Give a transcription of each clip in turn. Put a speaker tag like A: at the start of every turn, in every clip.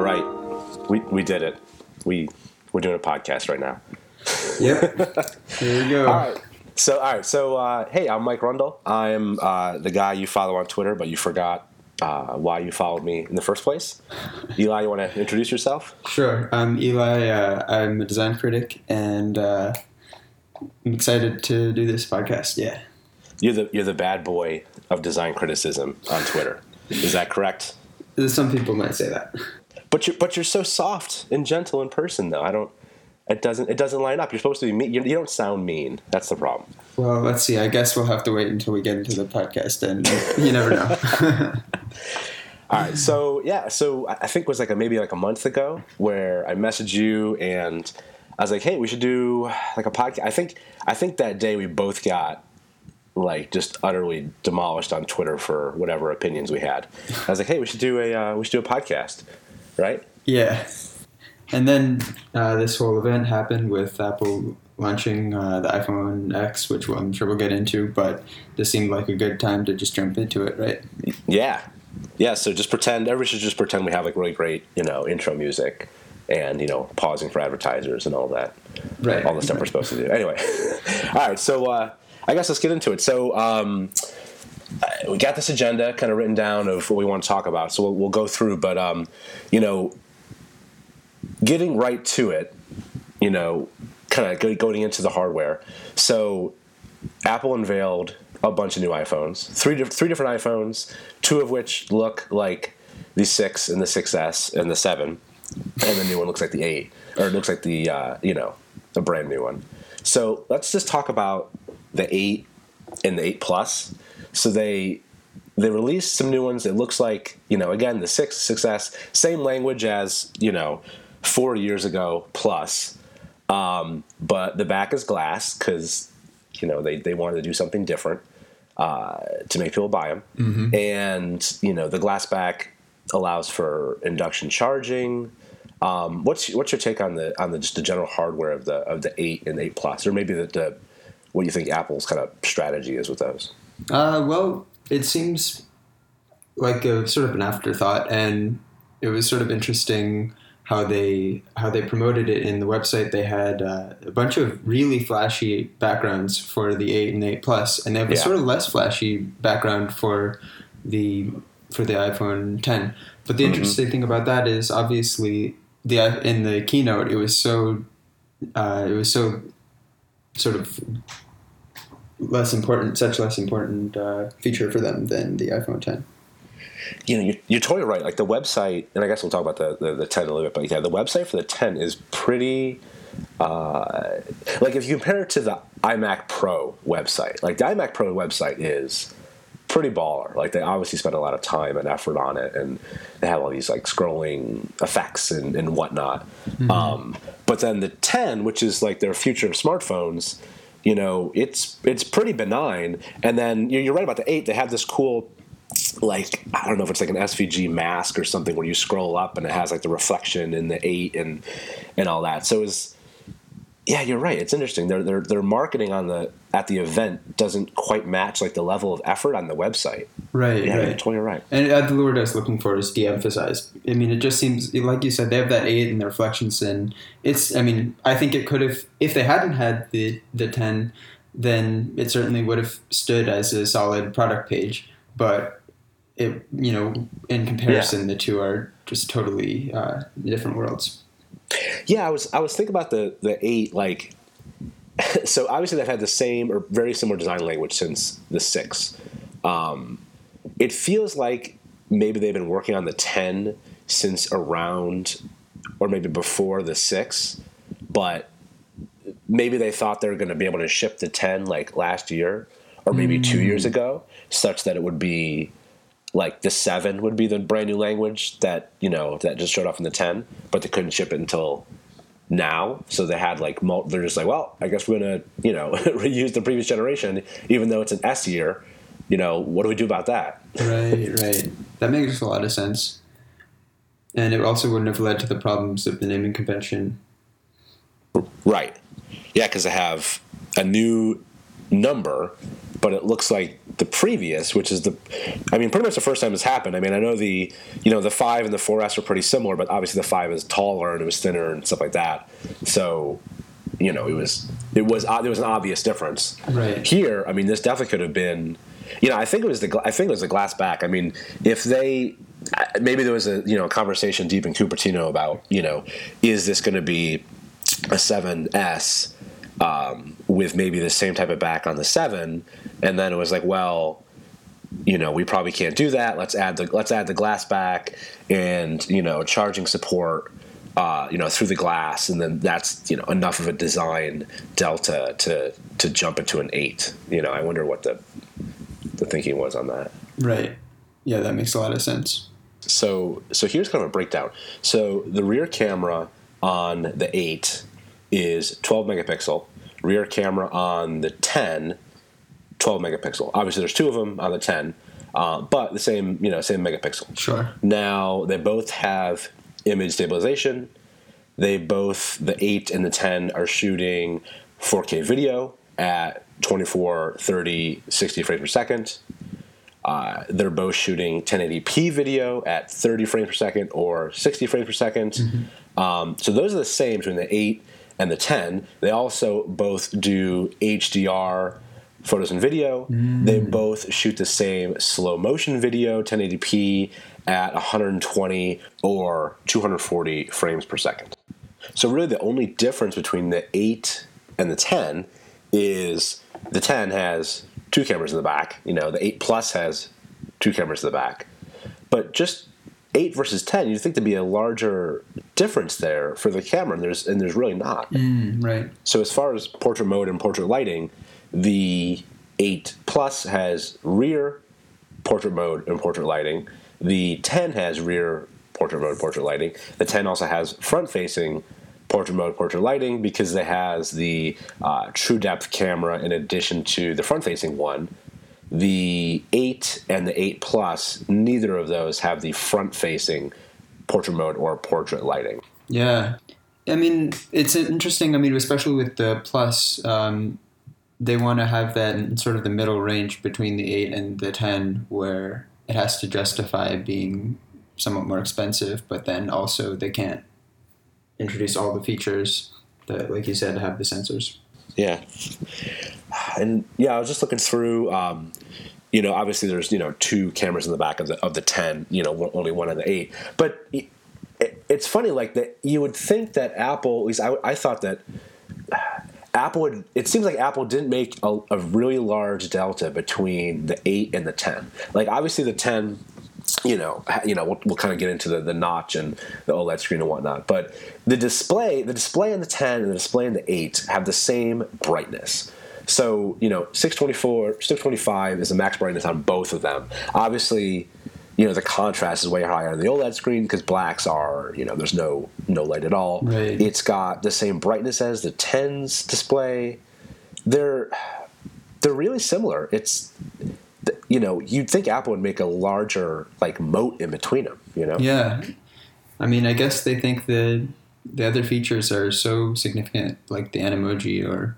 A: All right, we we did it. We we're doing a podcast right now.
B: Yep. Here we go.
A: All right. So all right. So uh, hey, I'm Mike Rundle. I'm uh, the guy you follow on Twitter, but you forgot uh, why you followed me in the first place. Eli, you want to introduce yourself?
B: Sure. I'm Eli. Uh, I'm a design critic, and uh, I'm excited to do this podcast. Yeah.
A: You're the you're the bad boy of design criticism on Twitter. Is that correct?
B: Some people might say that.
A: But you're but you're so soft and gentle in person, though. I don't. It doesn't it doesn't line up. You're supposed to be mean. You, you don't sound mean. That's the problem.
B: Well, let's see. I guess we'll have to wait until we get into the podcast, and you never know.
A: All right. So yeah. So I think it was like a, maybe like a month ago where I messaged you and I was like, hey, we should do like a podcast. I think I think that day we both got like just utterly demolished on Twitter for whatever opinions we had. I was like, hey, we should do a uh, we should do a podcast, right?
B: yeah. And then uh, this whole event happened with Apple launching uh, the iPhone X, which I'm sure we'll get into. But this seemed like a good time to just jump into it, right?
A: Yeah, yeah. So just pretend. Everybody should just pretend we have like really great, you know, intro music, and you know, pausing for advertisers and all that,
B: Right.
A: all the stuff we're supposed to do. Anyway, all right. So uh, I guess let's get into it. So um, we got this agenda kind of written down of what we want to talk about. So we'll, we'll go through, but um, you know, getting right to it, you know, kind of going into the hardware. So Apple unveiled a bunch of new iPhones, three three different iPhones, two of which look like the six and the 6S and the seven, and the new one looks like the eight, or it looks like the uh, you know a brand new one. So let's just talk about the eight and the eight plus. So they they released some new ones. It looks like you know again the six success, same language as you know four years ago plus, um, but the back is glass because you know they they wanted to do something different uh, to make people buy them, and you know the glass back allows for induction charging. Um, what's what's your take on the on the just the general hardware of the of the eight and eight plus, or maybe the, the what you think Apple's kind of strategy is with those?
B: Uh, well, it seems like a sort of an afterthought, and it was sort of interesting how they how they promoted it in the website. They had uh, a bunch of really flashy backgrounds for the eight and eight plus, and they have a
A: Yeah.
B: sort of less flashy background for the for the iPhone 10. But the interesting thing about that is obviously the in the keynote it was so uh, it was so sort of less important, such less important uh, feature for them than the iPhone 10.
A: you know, you're, you're totally right. Like the website, and I guess we'll talk about the, the, the 10 a little bit, but yeah, the website for the 10 is pretty. Uh, like if you compare it to the iMac Pro website, like the iMac Pro website is pretty baller. Like they obviously spent a lot of time and effort on it, and they have all these like scrolling effects and, and whatnot. Um, but then the 10, which is like their future of smartphones, you know, it's it's pretty benign. And then you're, right about the 8. They have this cool like I don't know if it's like an SVG mask or something where you scroll up and it has like the reflection in the eight and and all that. So it's yeah, you're right. It's interesting. Their their their marketing on the at the event doesn't quite match like the level of effort on the website.
B: Right,
A: Yeah, you're totally right.
B: And uh, the word I was looking for is de-emphasized. I mean, it just seems like you said they have that eight in the reflections, and it's. I mean, I think it could have if they hadn't had the the ten, then it certainly would have stood as a solid product page. But it, you know, in comparison, the two are just totally uh, different worlds.
A: Yeah, I was I was thinking about the the eight like so obviously they've had the same or very similar design language since the six. Um, it feels like maybe they've been working on the ten since around or maybe before the six, but maybe they thought they were going to be able to ship the ten like last year or maybe two years ago, such that it would be like the seven would be the brand new language that you know that just showed off in the 10 but they couldn't ship it until now so they had like mul- they're just like well i guess we're gonna you know reuse the previous generation even though it's an s year you know what do we do about that
B: Right, right. That makes a lot of sense. And it also wouldn't have led to the problems of the naming convention.
A: right yeah because they have a new number but it looks like the previous, which is the, I mean, pretty much the first time this happened. I mean, I know the, you know, the five and the 4S are pretty similar, but obviously the five is taller and it was thinner and stuff like that. So, you know, it was, it was, uh, there was an obvious difference.
B: Right.
A: Here, I mean, this definitely could have been, you know, I think it was the, I think it was the glass back. I mean, if they, maybe there was a, you know, a conversation deep in Cupertino about, you know, is this going to be a 7S? Um, with maybe the same type of back on the seven, and then it was like, well, you know, we probably can't do that. Let's add the let's add the glass back and you know charging support. Uh, you know, through the glass, and then that's you know enough of a design delta to to jump into an eight. You know, I wonder what the the thinking was on that.
B: Right. Yeah, that makes a lot of sense.
A: So so here's kind of a breakdown. So the rear camera on the eight is 12 megapixel. Rear camera on the 10, 12 megapixel. Obviously, there's two of them on the 10, uh, but the same you know same megapixel.
B: Sure.
A: Now they both have image stabilization. They both the 8 and the 10 are shooting 4K video at 24, 30, 60 frames per second. Uh, they're both shooting 1080p video at 30 frames per second or 60 frames per 2nd Um, so those are the same between the 8 and the 10. They also both do HDR photos and video. Mm. They both shoot the same slow motion video, 1080p at 120 or 240 frames per second. So really, the only difference between the 8 and the 10 is the 10 has two cameras in the back. You know, the 8 Plus has two cameras in the back. But just 8 versus 10, you'd think there'd be a larger difference there for the camera, and there's and there's really not.
B: Mm, right.
A: So as far as portrait mode and portrait lighting, the 8 Plus has rear portrait mode and portrait lighting. The 10 has rear portrait mode portrait lighting. The 10 also has front facing portrait mode portrait lighting because it has the uh, true depth camera in addition to the front facing one. The 8 and the 8 Plus, neither of those have the front facing portrait mode or portrait lighting.
B: Yeah. I mean, it's interesting. I mean, especially with the plus, um, they want to have that in sort of the middle range between the 8 and the 10 where it has to justify being somewhat more expensive, but then also they can't introduce all the features that, like you said, have the sensors.
A: Yeah, and yeah, I was just looking through. Um, you know, obviously there's you know two cameras in the back of the of the ten. You know, only one in the eight. But it, it, it's funny, like that. You would think that Apple. At least I, I thought that Apple would. It seems like Apple didn't make a, a really large delta between the eight and the ten. Like obviously the ten you know, you know, we'll, we'll kind of get into the, the notch and the OLED screen and whatnot. But the display, the display in the 10 and the display in the 8 have the same brightness. So you know, 624, 625 is the max brightness on both of them. Obviously, you know the contrast is way higher on the OLED screen because blacks are you know there's no no light at all.
B: Right.
A: It's got the same brightness as the 10's display. They're they're really similar. It's you know you'd think Apple would make a larger like moat in between them. You know.
B: Yeah. I mean, I guess they think the the other features are so significant, like the Animoji, or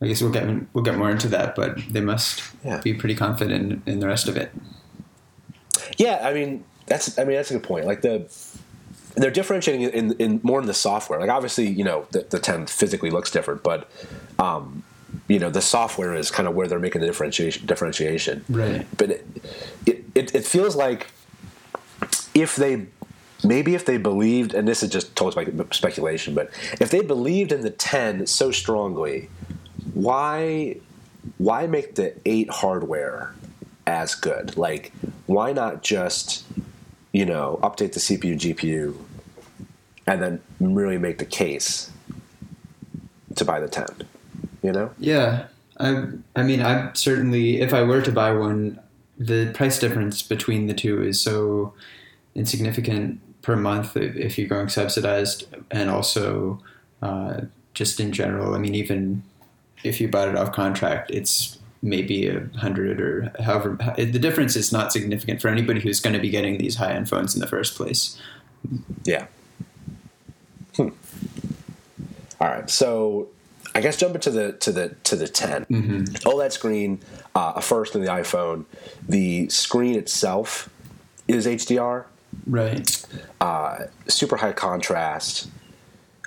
B: I guess we'll get we'll get more into that, but they must
A: Yeah.
B: be pretty confident in the rest of it.
A: Yeah, I mean that's I mean that's a good point. Like the they're differentiating in, in, more in the software. Like obviously, you know, the, the 10 physically looks different, but um, you know, the software is kind of where they're making the differentiation. Differentiation,
B: Right.
A: But it, it, it, it feels like if they maybe if they believed, and this is just total spec- speculation, but if they believed in the 10 so strongly, why why make the 8 hardware as good? Like, why not just, you know, update the CPU, GPU, and then really make the case to buy the 10? You know?
B: Yeah, I I mean, I certainly if I were to buy one, the price difference between the two is so insignificant per month if, you're going subsidized, and also uh, just in general. I mean, even if you bought it off contract, it's maybe a hundred or however. The difference is not significant for anybody who's going to be getting these high end phones in the first place.
A: Yeah. Hmm. All right. So I guess jumping to the to the to the 10 OLED screen, uh, a first in the iPhone. The screen itself is HDR,
B: Right.
A: super high contrast.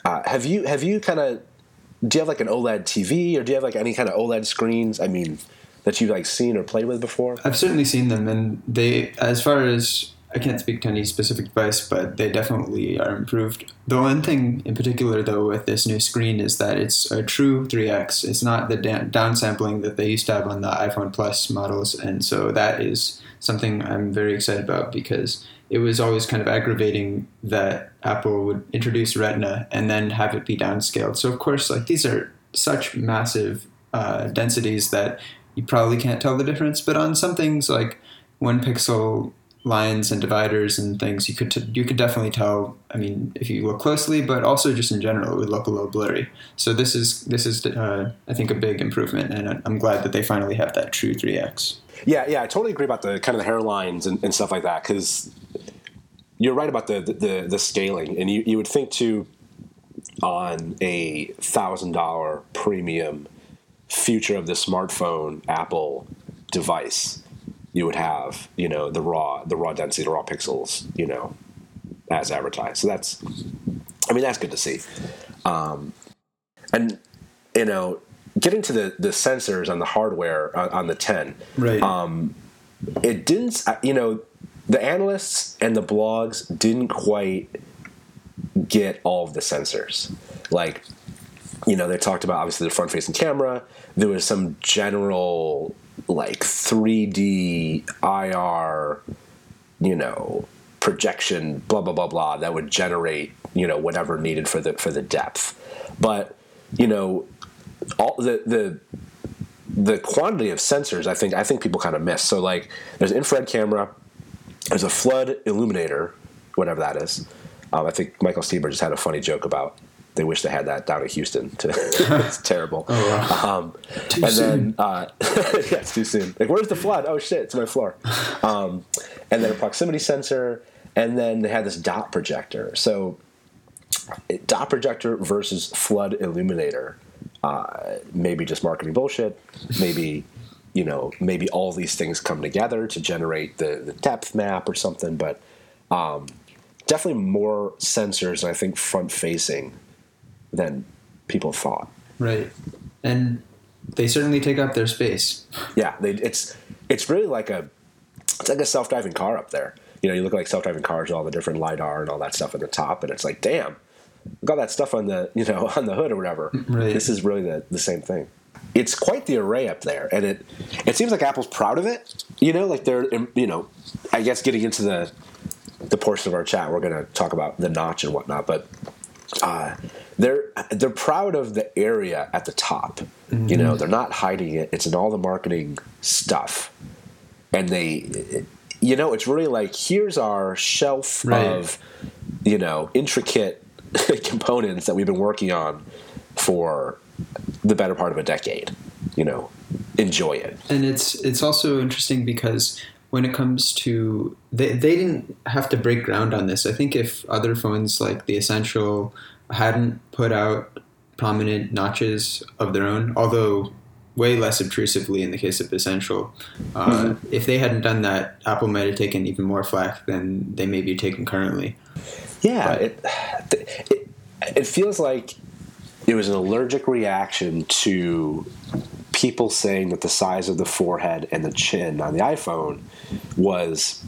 A: Uh, have you have you kind of do you have like an OLED TV or do you have like any kind of OLED screens? I mean, that you've like seen or played with before?
B: I've certainly seen them, and they, as far as I can't speak to any specific device, but they definitely are improved. The one thing in particular, though, with this new screen is that it's a true 3x. It's not the da- downsampling that they used to have on the iPhone Plus models, and so that is something I'm very excited about because it was always kind of aggravating that Apple would introduce Retina and then have it be downscaled. So of course, like these are such massive uh, densities that you probably can't tell the difference. But on some things like one pixel lines and dividers and things, you could t- you could definitely tell. I mean, if you look closely, but also just in general, it would look a little blurry. So this is this is uh, I think a big improvement, and I'm glad that they finally have that true 3x.
A: Yeah, yeah, I totally agree about the kind of the hairlines and, and stuff like that because you're right about the, the the scaling, and you, you would think too on a thousand dollar premium future of the smartphone Apple device, you would have you know the raw the raw density, the raw pixels, you know, as advertised. So that's, I mean, that's good to see. Um, and you know, getting to the the sensors on the hardware on, on the 10,
B: Right.
A: Um, it didn't you know the analysts and the blogs didn't quite get all of the sensors like you know they talked about obviously the front facing camera there was some general like 3d ir you know projection blah blah blah blah that would generate you know whatever needed for the for the depth. But you know all the the the quantity of sensors i think i think people kind of miss. So like there's infrared camera there's a flood illuminator whatever that is. Um, i think michael steeber just had a funny joke about they wish they had that down in houston to, it's terrible. Um,
B: Too
A: and
B: soon.
A: then uh, yeah it's too soon. Like where's the flood? Oh shit it's my floor. Um, and then a proximity sensor and then they had this dot projector. So dot projector versus flood illuminator uh, maybe just marketing bullshit. Maybe you know maybe all these things come together to generate the, the depth map or something but um, definitely more sensors i think front facing than people thought
B: Right. And they certainly take up their space.
A: yeah they, it's it's really like a it's like a self-driving car up there you know you look at like self-driving cars all the different lidar and all that stuff at the top and it's like damn look all that stuff on the you know on the hood or whatever
B: Right.
A: this is really the, the same thing it's quite the array up there and it it seems like apple's proud of it you know like they're you know i guess getting into the the portion of our chat we're going to talk about the notch and whatnot but uh, they're they're proud of the area at the top. You know, mm-hmm. they're not hiding it. It's in all the marketing stuff, and they, you know, it's really like here's our shelf
B: Right.
A: of, you know, intricate components that we've been working on for the better part of a decade. You know, enjoy it.
B: and it's it's also interesting because when it comes to they, they didn't have to break ground on this i think if other phones like the essential hadn't put out prominent notches of their own although way less obtrusively in the case of essential. Uh, if they hadn't done that apple might have taken even more flack than they may be taking currently.
A: Yeah, it, it it feels like it was an allergic reaction to people saying that the size of the forehead and the chin on the iPhone was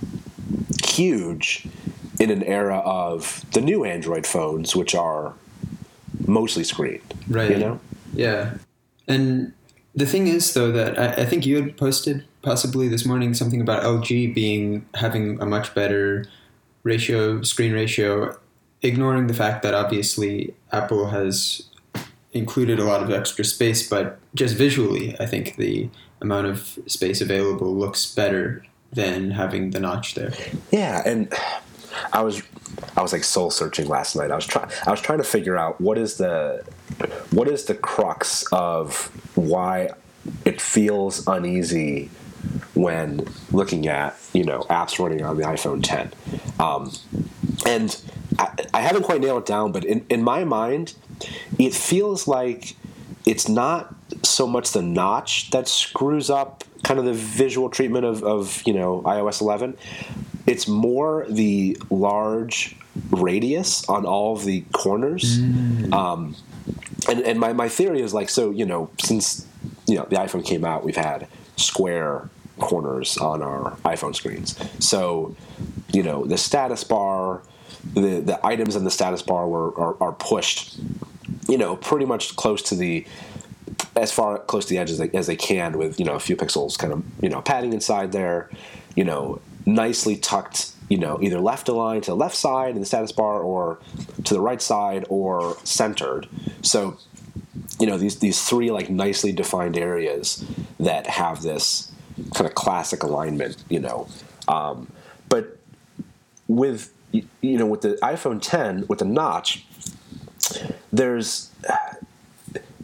A: huge in an era of the new Android phones, which are mostly screened.
B: Right.
A: You know.
B: Yeah. And the thing is, though, that I, I think you had posted possibly this morning something about LG being having a much better ratio, screen ratio, ignoring the fact that obviously Apple has included a lot of extra space, but just visually, I think the amount of space available looks better than having the notch there.
A: Yeah, and I was I was like soul searching last night. I was trying I was trying to figure out what is the what is the crux of why it feels uneasy when looking at you know apps running on the iPhone 10, um, and I, I haven't quite nailed it down, but in, in my mind, it feels like it's not so much the notch that screws up kind of the visual treatment of, of you know iOS 11. It's more the large radius on all of the corners. Um, and and my, my theory is like so you know since you know the iPhone came out, we've had square corners on our iPhone screens. So you know the status bar, the the items in the status bar were are, are pushed, you know, pretty much close to the as far close to the edge as they, as they can with you know a few pixels kind of you know padding inside there, you know, nicely tucked you know either left aligned to the left side in the status bar or to the right side or centered. So you know these these three like nicely defined areas that have this kind of classic alignment. You know, um, but with you know with the iPhone 10 with the notch, there's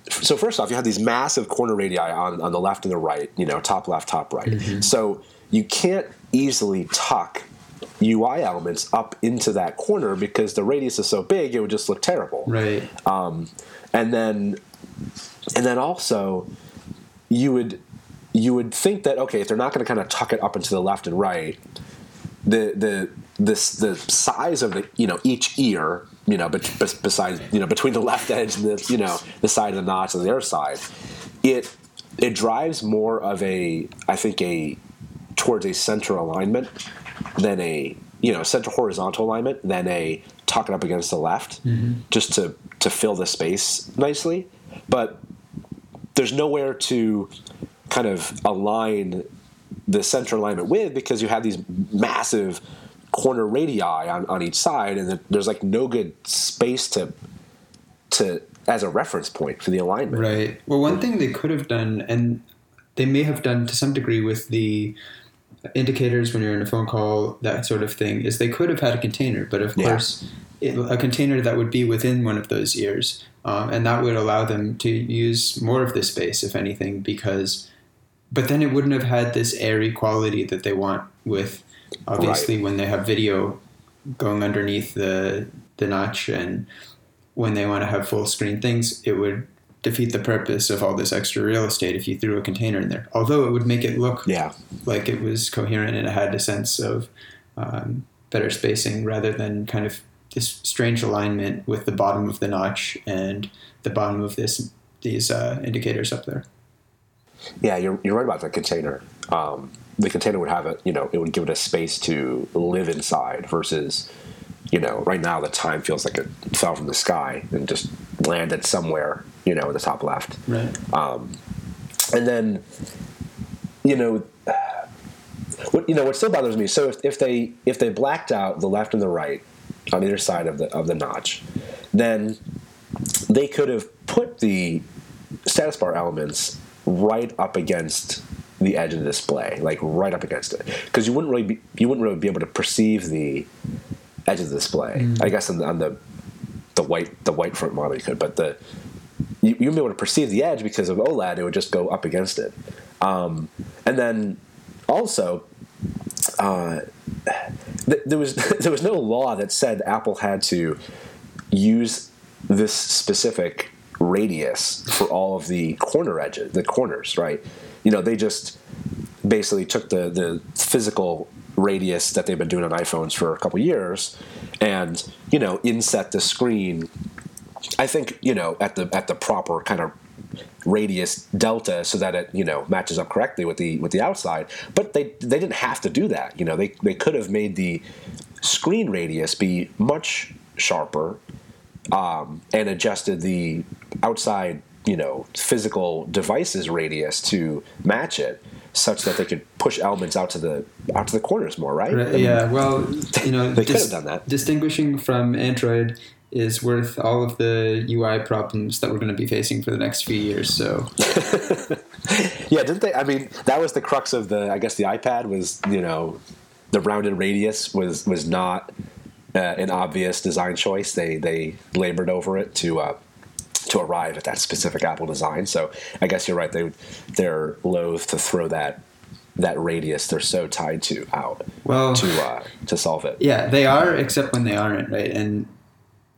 A: so first off, you have these massive corner radii on, on the left and the right, you know, top left, top right. So you can't easily tuck UI elements up into that corner because the radius is so big, it would just look terrible.
B: Right.
A: Um, and then, and then also, you would you would think that okay, if they're not going to kind of tuck it up into the left and right, the the this the size of the you know each ear you know but besides you know between the left edge and the you know the side of the notch on the other side it it drives more of a i think a towards a center alignment than a you know center horizontal alignment than a tuck it up against the left mm-hmm. just to to fill the space nicely. But there's nowhere to kind of align the center alignment with because you have these massive corner radii on, on each side and there's like no good space to to as a reference point for the alignment.
B: Right. Well, one thing they could have done, and they may have done to some degree with the indicators when you're in a phone call, that sort of thing, is they could have had a container, but of
A: Yeah.
B: course, it, a container that would be within one of those ears, um, and that would allow them to use more of the space, if anything, because. But then it wouldn't have had this airy quality that they want with, obviously, when they have video going underneath the the notch and when they want to have full screen things, it would defeat the purpose of all this extra real estate if you threw a container in there. Although it would make it look
A: yeah
B: like it was coherent and it had a sense of um, better spacing rather than kind of this strange alignment with the bottom of the notch and the bottom of this these uh, indicators up there.
A: Yeah, you're, you're right about the container. Um, the container would have it, you know, it would give it a space to live inside versus, you know, right now the time feels like it fell from the sky and just landed somewhere, you know, in the top left.
B: Right.
A: Um, and then, you know, what you know what still bothers me. So if, if they if they blacked out the left and the right on either side of the of the notch, then they could have put the status bar elements right up against the edge of the display, like right up against it, because you wouldn't really be you wouldn't really be able to perceive the edge of the display. Mm. I guess on the, on the the white the white front model you could, but the you, you wouldn't be able to perceive the edge because of OLED. It would just go up against it, um, and then also. Uh, th- there was there was no law that said Apple had to use this specific radius for all of the corner edges, the corners, right? You know, they just basically took the the physical radius that they've been doing on iPhones for a couple years, and you know, inset the screen. I think you know at the at the proper kind of radius delta so that it you know matches up correctly with the with the outside. But they they didn't have to do that. You know they they could have made the screen radius be much sharper um, and adjusted the outside you know physical devices radius to match it such that they could push elements out to the out to the corners more right,
B: Right, yeah, well, you know,
A: They could have done that.
B: Distinguishing from Android is worth all of the UI problems that we're going to be facing for the next few years. So,
A: Yeah, didn't they? I mean, that was the crux of the. I guess the iPad was, you know, the rounded radius was was not uh, an obvious design choice. They they labored over it to uh, to arrive at that specific Apple design. So I guess you're right. They they're loath to throw that that radius they're so tied to out
B: well,
A: to uh, to solve it.
B: yeah, they are, except when they aren't, right? And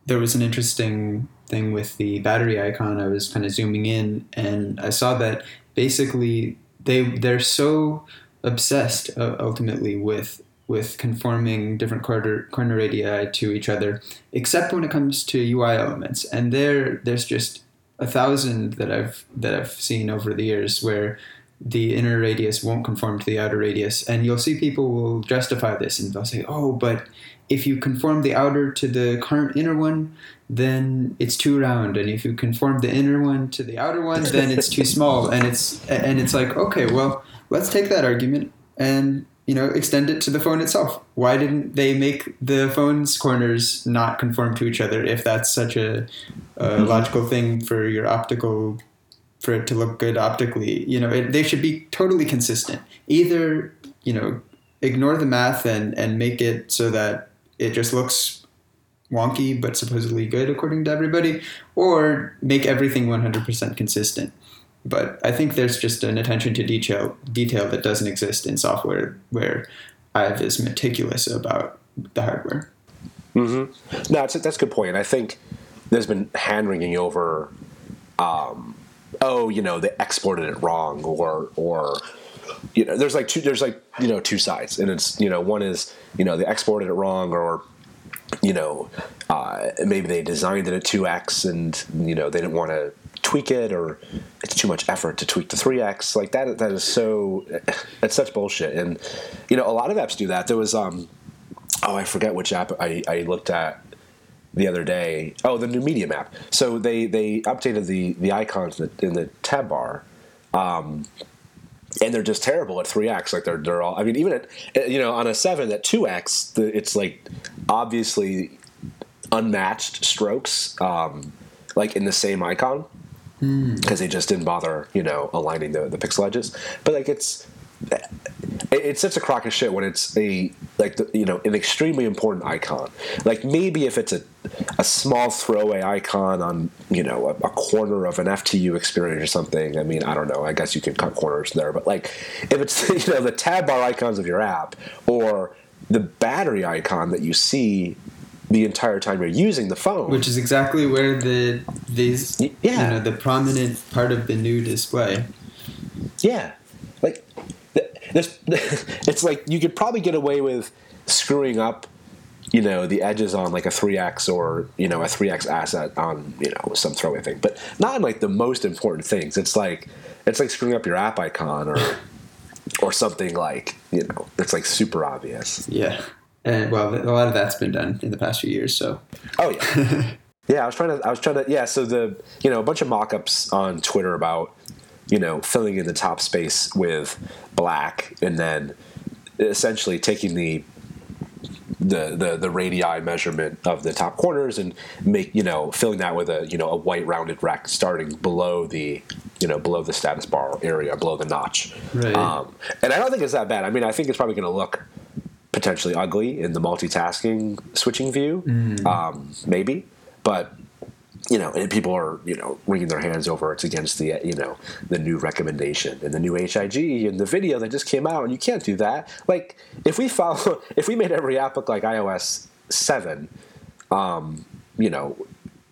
B: there was an interesting thing with the battery icon, I was kind of zooming in and I saw that basically they they're so obsessed uh, ultimately with with conforming different corner, corner radii to each other, except when it comes to UI elements. And there, there's just a thousand that I've that I've seen over the years where the inner radius won't conform to the outer radius, and you'll see people will justify this and they'll say, "Oh, but if you conform the outer to the current inner one, then it's too round, and if you conform the inner one to the outer one, then it's too small." And it's and it's like, okay, well, let's take that argument and you know extend it to the phone itself why didn't they make the phone's corners not conform to each other if that's such a, a mm-hmm. logical thing for your optical for it to look good optically you know it, they should be totally consistent either you know ignore the math and and make it so that it just looks wonky but supposedly good according to everybody or make everything 100% consistent but I think there's just an attention to detail detail that doesn't exist in software where Ive is meticulous about the hardware.
A: Mm-hmm. No, that's a, that's a good point. I think there's been hand wringing over, um, oh, you know, they exported it wrong, or or you know, there's like two there's like you know two sides, and it's you know one is you know they exported it wrong, or you know uh, maybe they designed it at two x, and you know they didn't want to tweak it or it's too much effort to tweak the 3x like that that is so it's such bullshit. And you know a lot of apps do that. There was um oh i forget which app i, I looked at the other day. Oh the new medium app. So they they updated the the icons in the, in the tab bar. Um and they're just terrible at 3x like they're they're all i mean even at you know on a 7 at 2x it's like obviously unmatched strokes um like in the same icon because mm. they just didn't bother, you know, aligning the, the pixel edges. But like it's it's such a crock of shit when it's a like the, you know an extremely important icon. Like maybe if it's a a small throwaway icon on you know a, a, corner of an FTU experience or something. I mean, I don't know. I guess you can cut corners there, but like if it's you know the tab bar icons of your app or the battery icon that you see the entire time you're using the phone.
B: Which is exactly where the these yeah. you know the prominent part of the new display.
A: Yeah, like this, it's like you could probably get away with screwing up, you know, the edges on like a three x or you know a three x asset on you know some throwaway thing, but not in like the most important things. It's like it's like screwing up your app icon or or something like you know it's like super obvious.
B: Yeah and well, a lot of that's been done in the past few years. So,
A: oh yeah, yeah. I was trying to, I was trying to, yeah. So the, you know, a bunch of mock-ups on Twitter about, you know, filling in the top space with black, and then essentially taking the the, the the radii measurement of the top corners and make you know filling that with a you know a white rounded rect starting below the you know below the status bar area below the notch right. um, and I don't think it's that bad I mean I think it's probably going to look potentially ugly in the multitasking switching view, mm. um, maybe. But you know, and people are you know wringing their hands over it's against the you know the new recommendation and the new HIG and the video that just came out, and you can't do that. Like if we follow, if we made every app look like iOS seven, um, you know,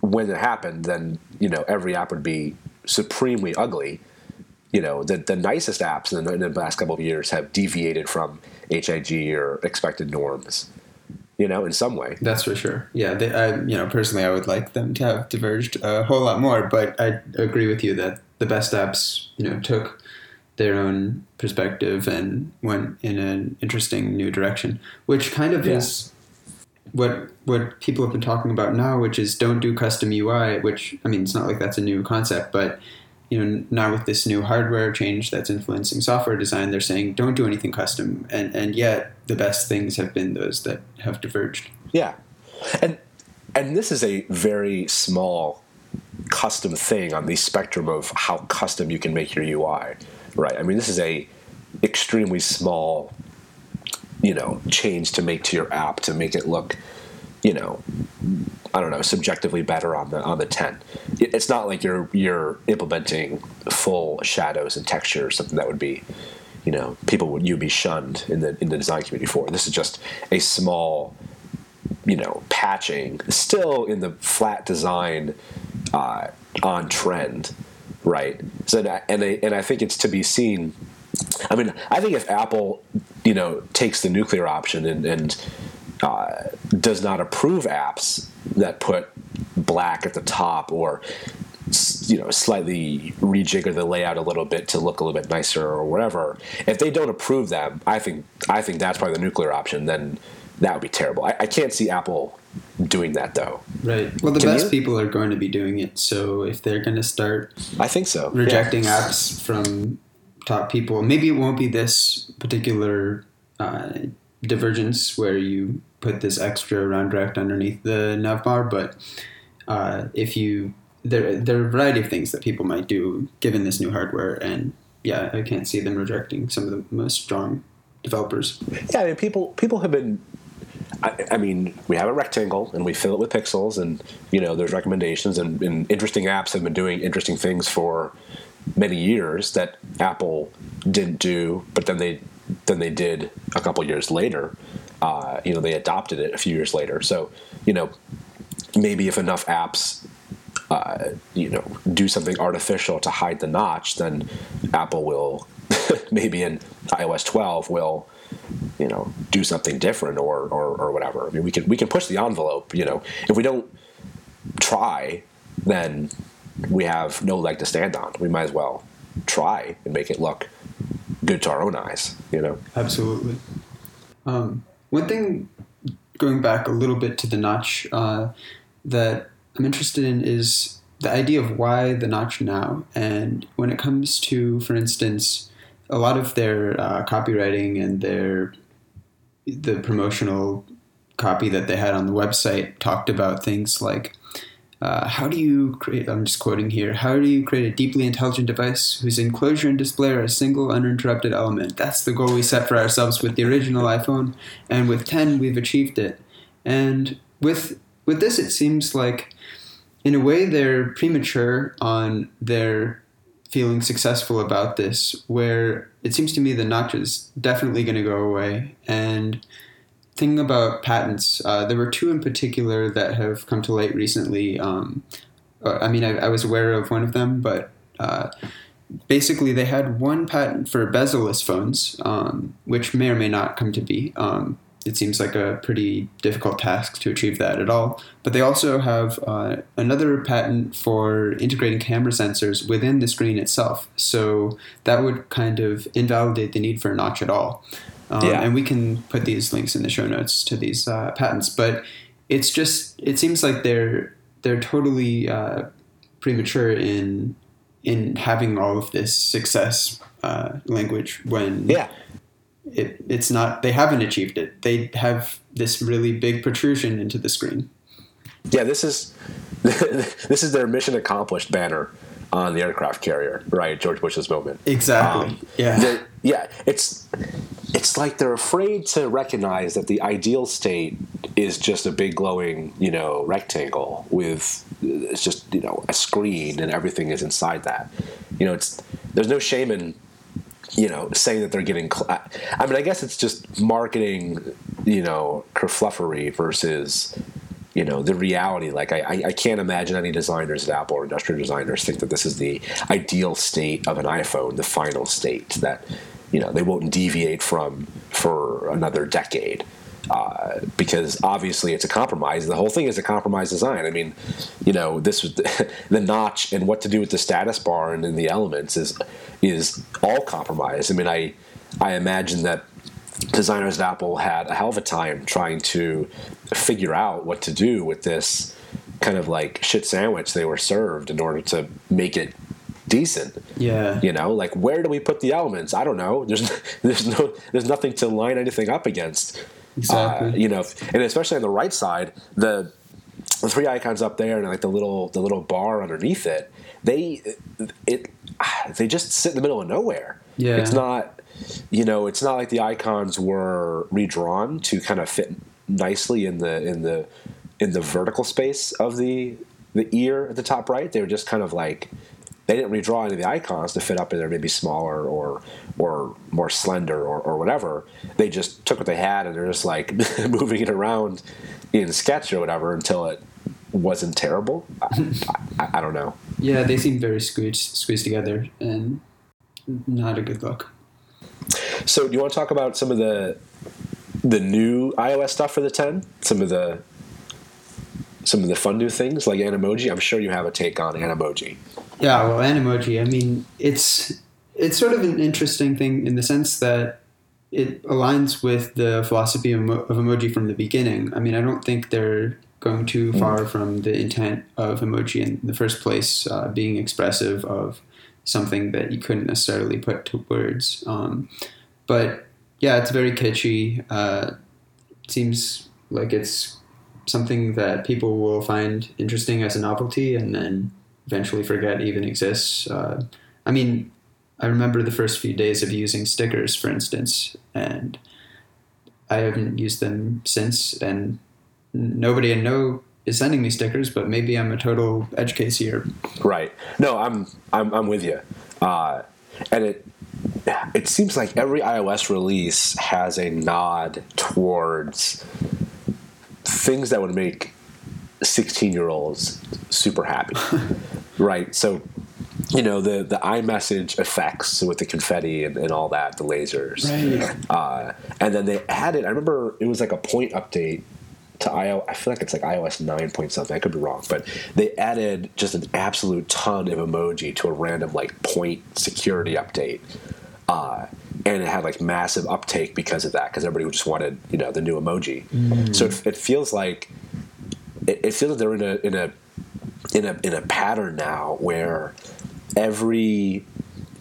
A: when it happened, then you know every app would be supremely ugly you know the, the nicest apps in the, in the last couple of years have deviated from HIG or expected norms you know, in some way.
B: That's for sure. Yeah, they, I, you know, personally, I would like them to have diverged a whole lot more, but I agree with you that the best apps, you know, took their own perspective and went in an interesting new direction, which kind of yeah. is what what people have been talking about now, which is don't do custom UI. Which I mean, it's not like that's a new concept, but you know now with this new hardware change that's influencing software design they're saying don't do anything custom. And and yet the best things have been those that have diverged.
A: Yeah. And and this is a very small custom thing on the spectrum of how custom you can make your UI right? I mean this is a extremely small you know change to make to your app to make it look you know I don't know, subjectively better on the on the 10. It's not like you're you're implementing full shadows and texture something that would be, you know, people would you be shunned in the in the design community for. This is just a small you know, patching, still in the flat design uh, on trend, right? So and I, and I think it's to be seen. I mean, I think if Apple, you know, takes the nuclear option and, and uh, does not approve apps that put black at the top or you know slightly rejigger the layout a little bit to look a little bit nicer or whatever. If they don't approve them i think i think that's probably the nuclear option then that would be terrible. I, I can't see apple doing that though.
B: Right. Well the
A: Can
B: best
A: you?
B: people are going to be doing it so if they're going to start
A: i think so.
B: rejecting
A: yeah.
B: apps from top people maybe it won't be this particular uh, divergence where you put this extra round direct underneath the navbar but uh, if you there there are a variety of things that people might do given this new hardware, and yeah, I can't see them rejecting some of the most strong developers.
A: yeah I mean, people people have been I, I mean, we have a rectangle and we fill it with pixels, and you know, there's recommendations, and, and interesting apps have been doing interesting things for many years that Apple didn't do, but then they then they did a couple years later. Uh, you know, they adopted it a few years later. So, you know, maybe if enough apps, uh, you know, do something artificial to hide the notch, then Apple will maybe in iOS 12 will you know do something different or, or or whatever. I mean, we can we can push the envelope. You know, if we don't try, then we have no leg to stand on. We might as well try and make it look good to our own eyes. You know.
B: Absolutely. Um, one thing, going back a little bit to the notch, uh, that I'm interested in is the idea of why the notch now. And when it comes to, for instance, a lot of their uh, copywriting and their the promotional copy that they had on the website talked about things like uh, how do you create i'm just quoting here how do you create a deeply intelligent device whose enclosure and display are a single uninterrupted element? That's the goal we set for ourselves with the original iphone and with 10 we've achieved it. And with with this it seems like in a way they're premature on their feeling successful about this where it seems to me the notch is definitely going to go away. And thinking about patents uh, there were two in particular that have come to light recently um, uh, i mean I, I, was aware of one of them but uh, basically they had one patent for bezel-less phones um, which may or may not come to be um, it seems like a pretty difficult task to achieve that at all. But they also have uh, another patent for integrating camera sensors within the screen itself. So that would kind of invalidate the need for a notch at all. Um, yeah. And we can put these links in the show notes to these uh, patents. But it's just it seems like they're they're totally uh, premature in in having all of this success uh, language when
A: yeah.
B: it, it's not they haven't achieved it. They have this really big protrusion into the screen.
A: Yeah this is this is their mission accomplished banner on the aircraft carrier right george bush's moment.
B: Exactly. Um, yeah
A: yeah it's it's like they're afraid to recognize that the ideal state is just a big glowing you know rectangle with it's just you know a screen and everything is inside that you know it's there's no shame in you know, saying that they're getting. Cl- I mean, I guess it's just marketing, you know, kerfluffery versus, you know, the reality. Like, I, I can't imagine any designers at Apple or industrial designers think that this is the ideal state of an iPhone, the final state that, you know, they won't deviate from for another decade. Uh, because obviously it's a compromise. The whole thing is a compromise design. I mean, you know, this was the, the notch and what to do with the status bar and in the elements is is all compromise. I mean, I I imagine that designers at Apple had a hell of a time trying to figure out what to do with this kind of like shit sandwich they were served in order to make it decent.
B: Yeah.
A: You know, like where do we put the elements? I don't know. There's there's no there's nothing to line anything up against.
B: Exactly.
A: Uh, you know, and especially on the right side, the the three icons up there and like the little the little bar underneath it, they it they just sit in the middle of nowhere.
B: Yeah.
A: It's not you know, it's not like the icons were redrawn to kind of fit nicely in the in the in the vertical space of the the ear at the top right. They were just kind of like they didn't redraw any of the icons to fit up in there maybe smaller or or more slender or, or whatever. They just took what they had and they're just like moving it around in Sketch or whatever until it wasn't terrible. I, I, I don't know.
B: Yeah, they seem very squeezed squeezed together and not a good look.
A: So, do you want to talk about some of the the new iOS stuff for the 10? Some of the some of the fun new things like Animoji. I'm sure you have a take on Animoji.
B: Yeah, well, Animoji. I mean, it's it's sort of an interesting thing in the sense that it aligns with the philosophy of, emoji from the beginning. I mean, I don't think they're going too mm. far from the intent of emoji in the first place, uh, being expressive of something that you couldn't necessarily put to words. Um, but yeah, it's very catchy. Uh, seems like it's something that people will find interesting as a novelty and then eventually forget even exists. Uh, I mean, I remember the first few days of using stickers, for instance, and I haven't used them since. And nobody I know is sending me stickers, but maybe I'm a total edge case here.
A: Right. No, I'm I'm I'm with you. Uh, and it it seems like every iOS release has a nod towards things that would make 16 year olds super happy. right. So, you know, the, the iMessage effects with the confetti and, and all that, the lasers. Right. Uh, and then they added, I remember it was like a point update to iOS. I feel like it's like iOS 9 point something. I could be wrong, but they added just an absolute ton of emoji to a random like point security update. Uh, and it had like massive uptake because of that because everybody just wanted you know the new emoji mm. so it, it, feels like it, it, feels like they're in a in a in a in a pattern now where every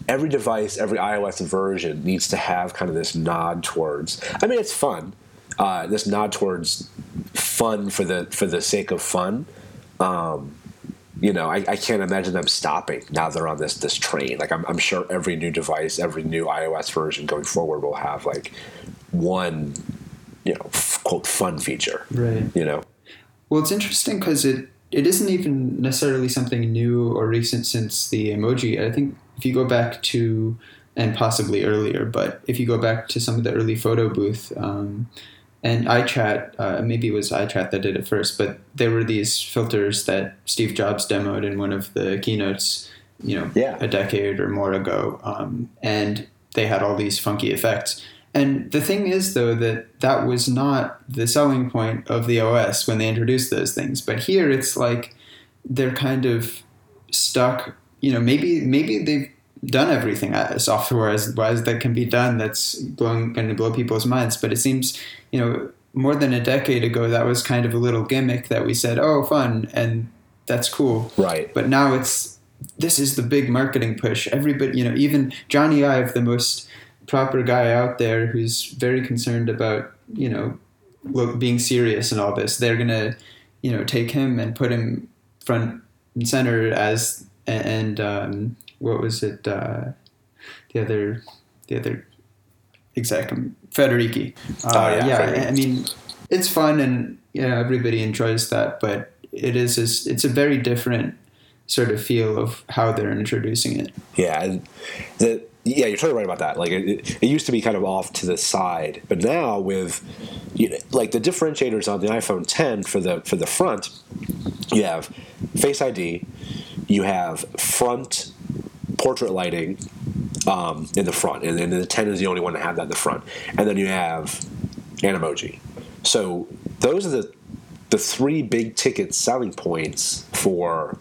A: every device every ios version needs to have kind of this nod towards i mean it's fun uh, this nod towards fun for the for the sake of fun um, you know, I, I, can't imagine them stopping now they're on this this train. Like I'm, I'm sure every new device, every new iOS version going forward will have like one, you know, f- quote fun feature.
B: Right.
A: You know.
B: Well, it's interesting because it it isn't even necessarily something new or recent since the emoji. I think if you go back to and possibly earlier, but if you go back to some of the early photo booth. Um, and iChat, uh, maybe it was iChat that did it first, but there were these filters that Steve Jobs demoed in one of the keynotes, you know,
A: yeah.
B: a decade or more ago, um, and they had all these funky effects. And the thing is, though, that that was not the selling point of the OS when they introduced those things. But here, it's like they're kind of stuck. You know, maybe maybe they've done everything uh, software as, as that can be done that's blowing going to blow people's minds but it seems you know more than a decade ago that was kind of a little gimmick that we said oh fun and that's cool
A: right
B: but now it's this is the big marketing push everybody you know even jony ive the most proper guy out there who's very concerned about you know look, being serious and all this they're gonna you know take him and put him front and center as and um, what was it? Uh, the other, the other exec, Federighi. Uh, oh yeah, yeah I mean, it's fun and yeah, everybody enjoys that, but it is a, it's a very different sort of feel of how they're introducing it.
A: Yeah, the yeah, you're totally right about that. Like it, it, used to be kind of off to the side, but now with you know, like the differentiators on the iPhone 10 for the for the front, you have Face ID, you have front portrait lighting um, in the front, and, and the 10 is the only one to have that in the front. And then you have Animoji. So those are the the three big ticket selling points for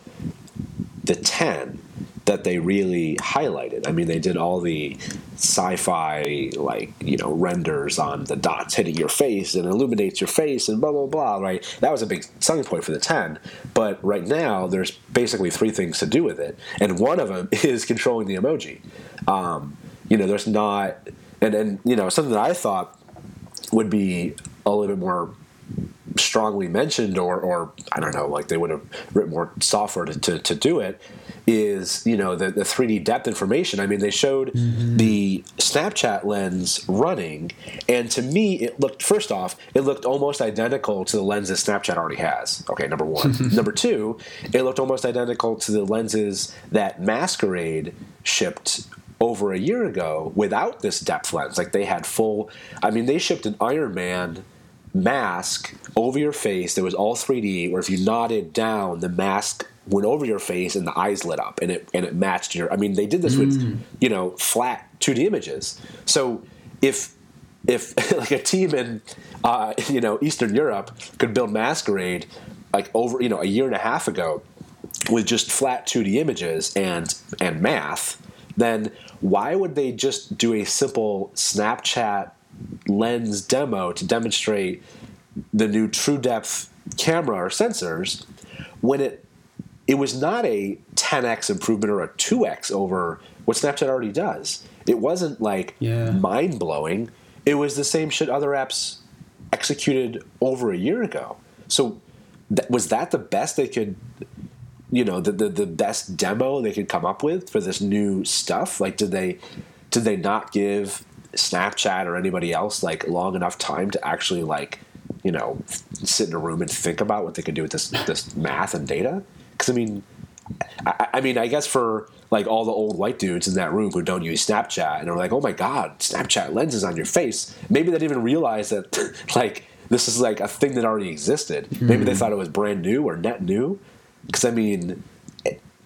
A: the 10 that they really highlighted. I mean, they did all the sci-fi like you know renders on the dots hitting your face and illuminates your face and blah blah blah. Right, that was a big selling point for the 10. But right now, there's basically three things to do with it, and one of them is controlling the emoji. Um, you know, there's not, and and you know something that I thought would be a little bit more strongly mentioned, or, or I don't know, like they would have written more software to, to, to do it, is you know the, the 3D depth information. I mean, they showed mm-hmm. the Snapchat lens running, and to me, it looked first off, it looked almost identical to the lenses Snapchat already has. Okay, number one. number two, it looked almost identical to the lenses that Masquerade shipped over a year ago without this depth lens. Like they had full. I mean, they shipped an Iron Man mask over your face that was all 3D, where if you nodded down, the mask went over your face and the eyes lit up and it and it matched your I mean they did this mm. with you know flat 2D images. So if if like a team in uh, you know Eastern Europe could build Masquerade like over you know a year and a half ago with just flat 2D images and and math, then why would they just do a simple Snapchat lens demo to demonstrate the new true depth camera or sensors when it it was not a 10x improvement or a 2x over what Snapchat already does. It wasn't like yeah. mind blowing. It was the same shit other apps executed over a year ago. So th- was that the best they could you know the, the the best demo they could come up with for this new stuff like did they did they not give snapchat or anybody else like long enough time to actually like you know sit in a room and think about what they could do with this this math and data because i mean I, I, mean i guess for like all the old white dudes in that room who don't use snapchat and are like oh my god snapchat lenses on your face maybe they didn't even realize that like this is like a thing that already existed mm-hmm. maybe they hmm. thought it was brand new or net new because I mean,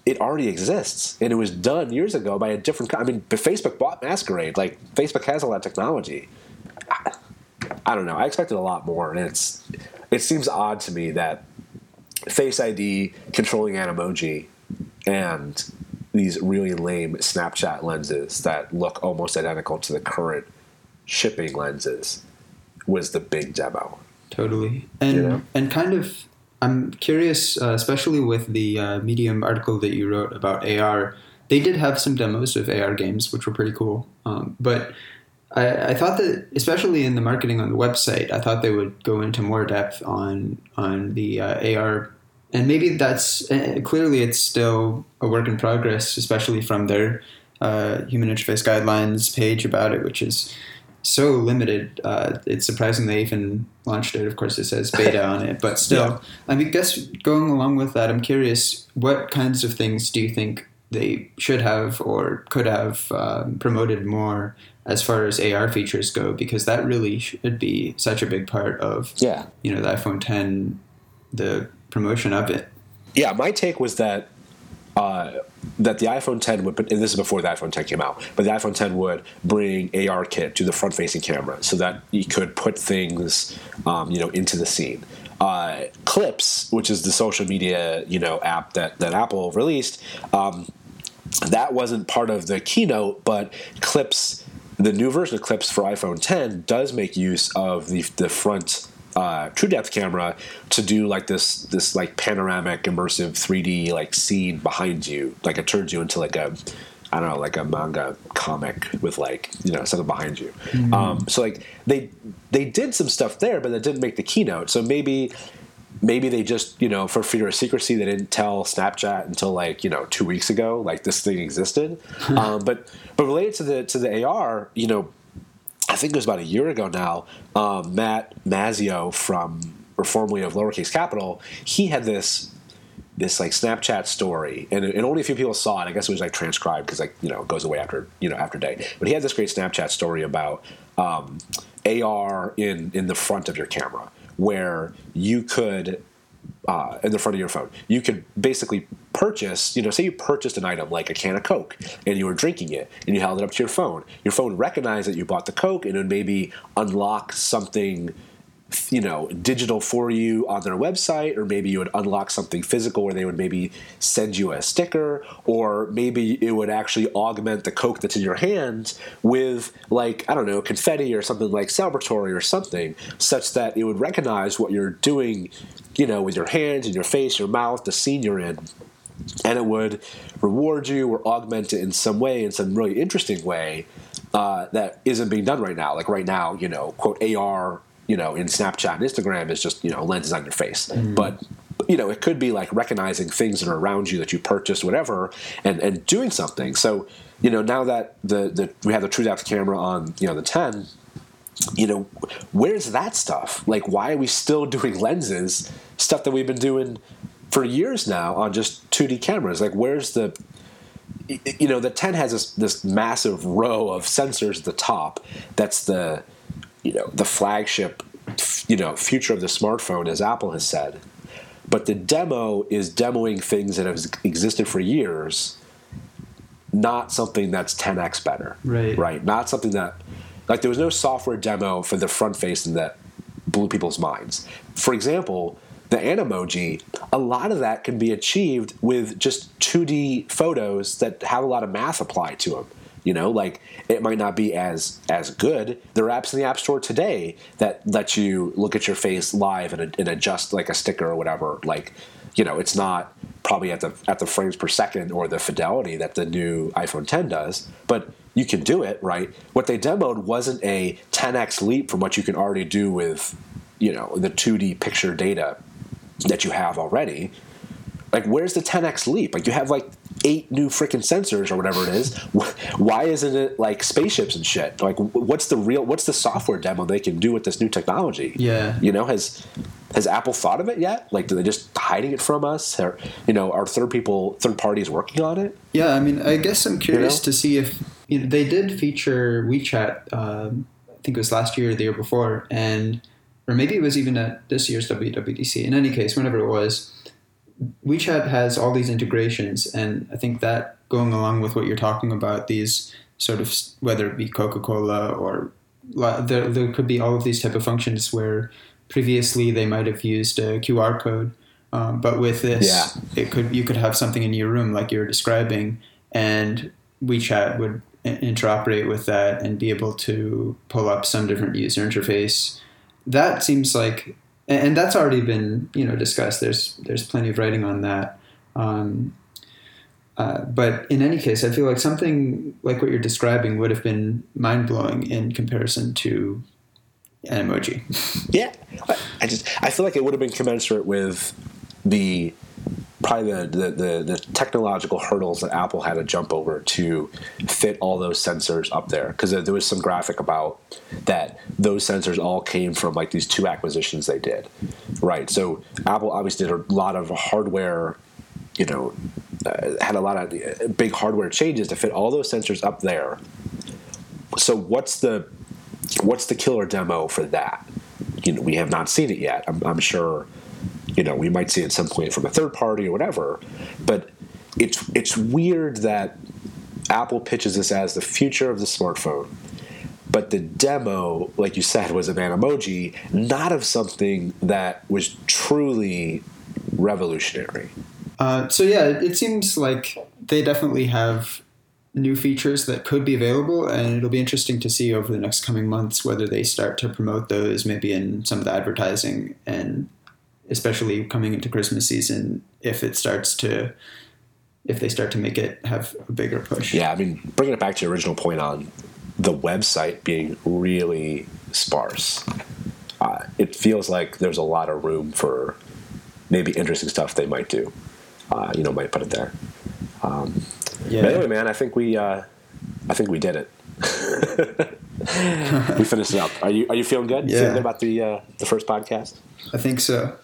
A: it, it, already exists, and it was done years ago by a different. I mean, Facebook bought Masquerade. Like Facebook has all that technology. I, I don't know. I expected a lot more, and it's it seems odd to me that Face ID controlling Animoji and these really lame Snapchat lenses that look almost identical to the current shipping lenses was the big demo.
B: Totally, and you know? and kind of I'm curious, uh, especially with the uh, Medium article that you wrote about AR. They did have some demos of AR games, which were pretty cool. Um, but I, I, thought that, especially in the marketing on the website, I thought they would go into more depth on on the uh, AR. And maybe that's uh, clearly it's still a work in progress, especially from their uh, human interface guidelines page about it, which is so limited. Uh, it's surprising they even launched it. Of course, it says beta on it, but still. Yeah. I mean, guess going along with that, I'm curious, what kinds of things do you think they should have or could have um, promoted more as far as AR features go? Because that really should be such a big part of,
A: yeah,
B: you know, the iPhone 10, the promotion of it.
A: Yeah, my take was that uh, that the iPhone 10 would, and this is before the iPhone 10 came out, but the iPhone 10 would bring ARKit to the front-facing camera so that you could put things, um, you know, into the scene. Uh, Clips, which is the social media, you know, app that that Apple released, um, that wasn't part of the keynote, but Clips, the new version of Clips for iPhone 10, does make use of the the front uh, true depth camera to do like this this like panoramic immersive 3D like scene behind you. Like it turns you into like a I don't know like a manga comic with like you know something behind you. Mm-hmm. Um, so like they they did some stuff there, but that didn't make the keynote. So maybe maybe they just you know for fear of secrecy they didn't tell snapchat until like you know two weeks ago like this thing existed um, but but related to the to the ar you know I think it was about a year ago now, um, Matt Mazzeo from, or formerly of Lowercase Capital, he had this this like Snapchat story, and, and only a few people saw it. I guess it was like transcribed because like you know it goes away after you know after day. But he had this great Snapchat story about um, AR in in the front of your camera, where you could uh, in the front of your phone. You could basically purchase, you know, say you purchased an item like a can of Coke and you were drinking it and you held it up to your phone. Your phone recognized that you bought the Coke and it would maybe unlock something you know digital for you on their website or maybe you would unlock something physical where they would maybe send you a sticker or maybe it would actually augment the coke that's in your hand with like i don't know confetti or something like celebratory or something such that it would recognize what you're doing you know with your hands and your face your mouth the scene you're in and it would reward you or augment it in some way in some really interesting way uh, that isn't being done right now like right now you know quote ar you know in Snapchat and Instagram is just you know lenses on your face, but you know it could be like recognizing things that are around you that you purchased, whatever, and and doing something. So you know now that the the we have the True Depth camera on you know the 10 you know, where's that stuff? Like, why are we still doing lenses, stuff that we've been doing for years now on just 2D cameras? Like, where's the, you know, the 10 has this, this massive row of sensors at the top. That's the, you know, the flagship, you know, future of the smartphone, as Apple has said. But the demo is demoing things that have existed for years, not something that's 10x better.
B: Right.
A: Right. Not something that like there was no software demo for the front facing that blew people's minds. For example, the Animoji, a lot of that can be achieved with just 2D photos that have a lot of math applied to them. You know, like it might not be as as good. There are apps in the App Store today that let you look at your face live and, and adjust like a sticker or whatever. Like, you know, it's not probably at the at the frames per second or the fidelity that the new iPhone 10 does, but you can do it, right? What they demoed wasn't a 10x leap from what you can already do with, you know, the 2D picture data that you have already. Like, where's the 10x leap? Like, you have like eight new freaking sensors or whatever it is. Why isn't it like spaceships and shit? Like, what's the real? What's the software demo they can do with this new technology?
B: Yeah,
A: you know, has has Apple thought of it yet? Like, do they just hiding it from us? Or you know, are third people, third parties working on it?
B: Yeah, I mean, I guess I'm curious you know? to see if you know, they did feature WeChat. Um, I think it was last year or the year before, and or maybe it was even at this year's WWDC. In any case, whenever it was, WeChat has all these integrations, and I think that going along with what you're talking about, these sort of whether it be Coca Cola or there, there could be all of these type of functions where previously they might have used a QR code, um, but with this,
A: yeah.
B: it could you could have something in your room like you're describing, and WeChat would interoperate with that and be able to pull up some different user interface. That seems like, and that's already been you know discussed. There's there's plenty of writing on that. Um, uh, but in any case, I feel like something like what you're describing would have been mind blowing in comparison to Animoji.
A: yeah, I just I feel like it would have been commensurate with the probably the, the, the, the, technological hurdles that Apple had to jump over to fit all those sensors up there. Because there was some graphic about that those sensors all came from like these two acquisitions they did, right? So Apple obviously did a lot of hardware, you know, uh, had a lot of uh, big hardware changes to fit all those sensors up there. So what's the what's the killer demo for that? You know, we have not seen it yet. I'm, I'm sure you know we might see at some point from a third party or whatever but it's it's weird that apple pitches this as the future of the smartphone but the demo like you said was Animoji not of something that was truly revolutionary.
B: Uh, so yeah it, it seems like they definitely have new features that could be available and it'll be interesting to see over the next coming months whether they start to promote those maybe in some of the advertising and especially coming into Christmas season, if it starts to, if they start to make it have a bigger push.
A: Yeah, I mean, bringing it back to your original point on the website being really sparse, uh, it feels like there's a lot of room for maybe interesting stuff they might do. Uh, you know, might put it there. Um, yeah. anyway, man, I think we, uh, I think we did it. we finished it up. Are you Are you feeling good?
B: Yeah.
A: Feeling good about the uh, the first podcast?
B: I think so.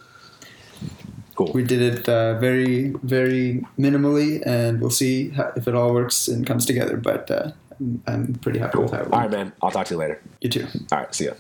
A: Cool.
B: We did it uh, very, very minimally, and we'll see how, if it all works and comes together. But uh, I'm pretty happy
A: cool.
B: with how it
A: went. All right, man. I'll talk to you later.
B: You too.
A: All right. See ya.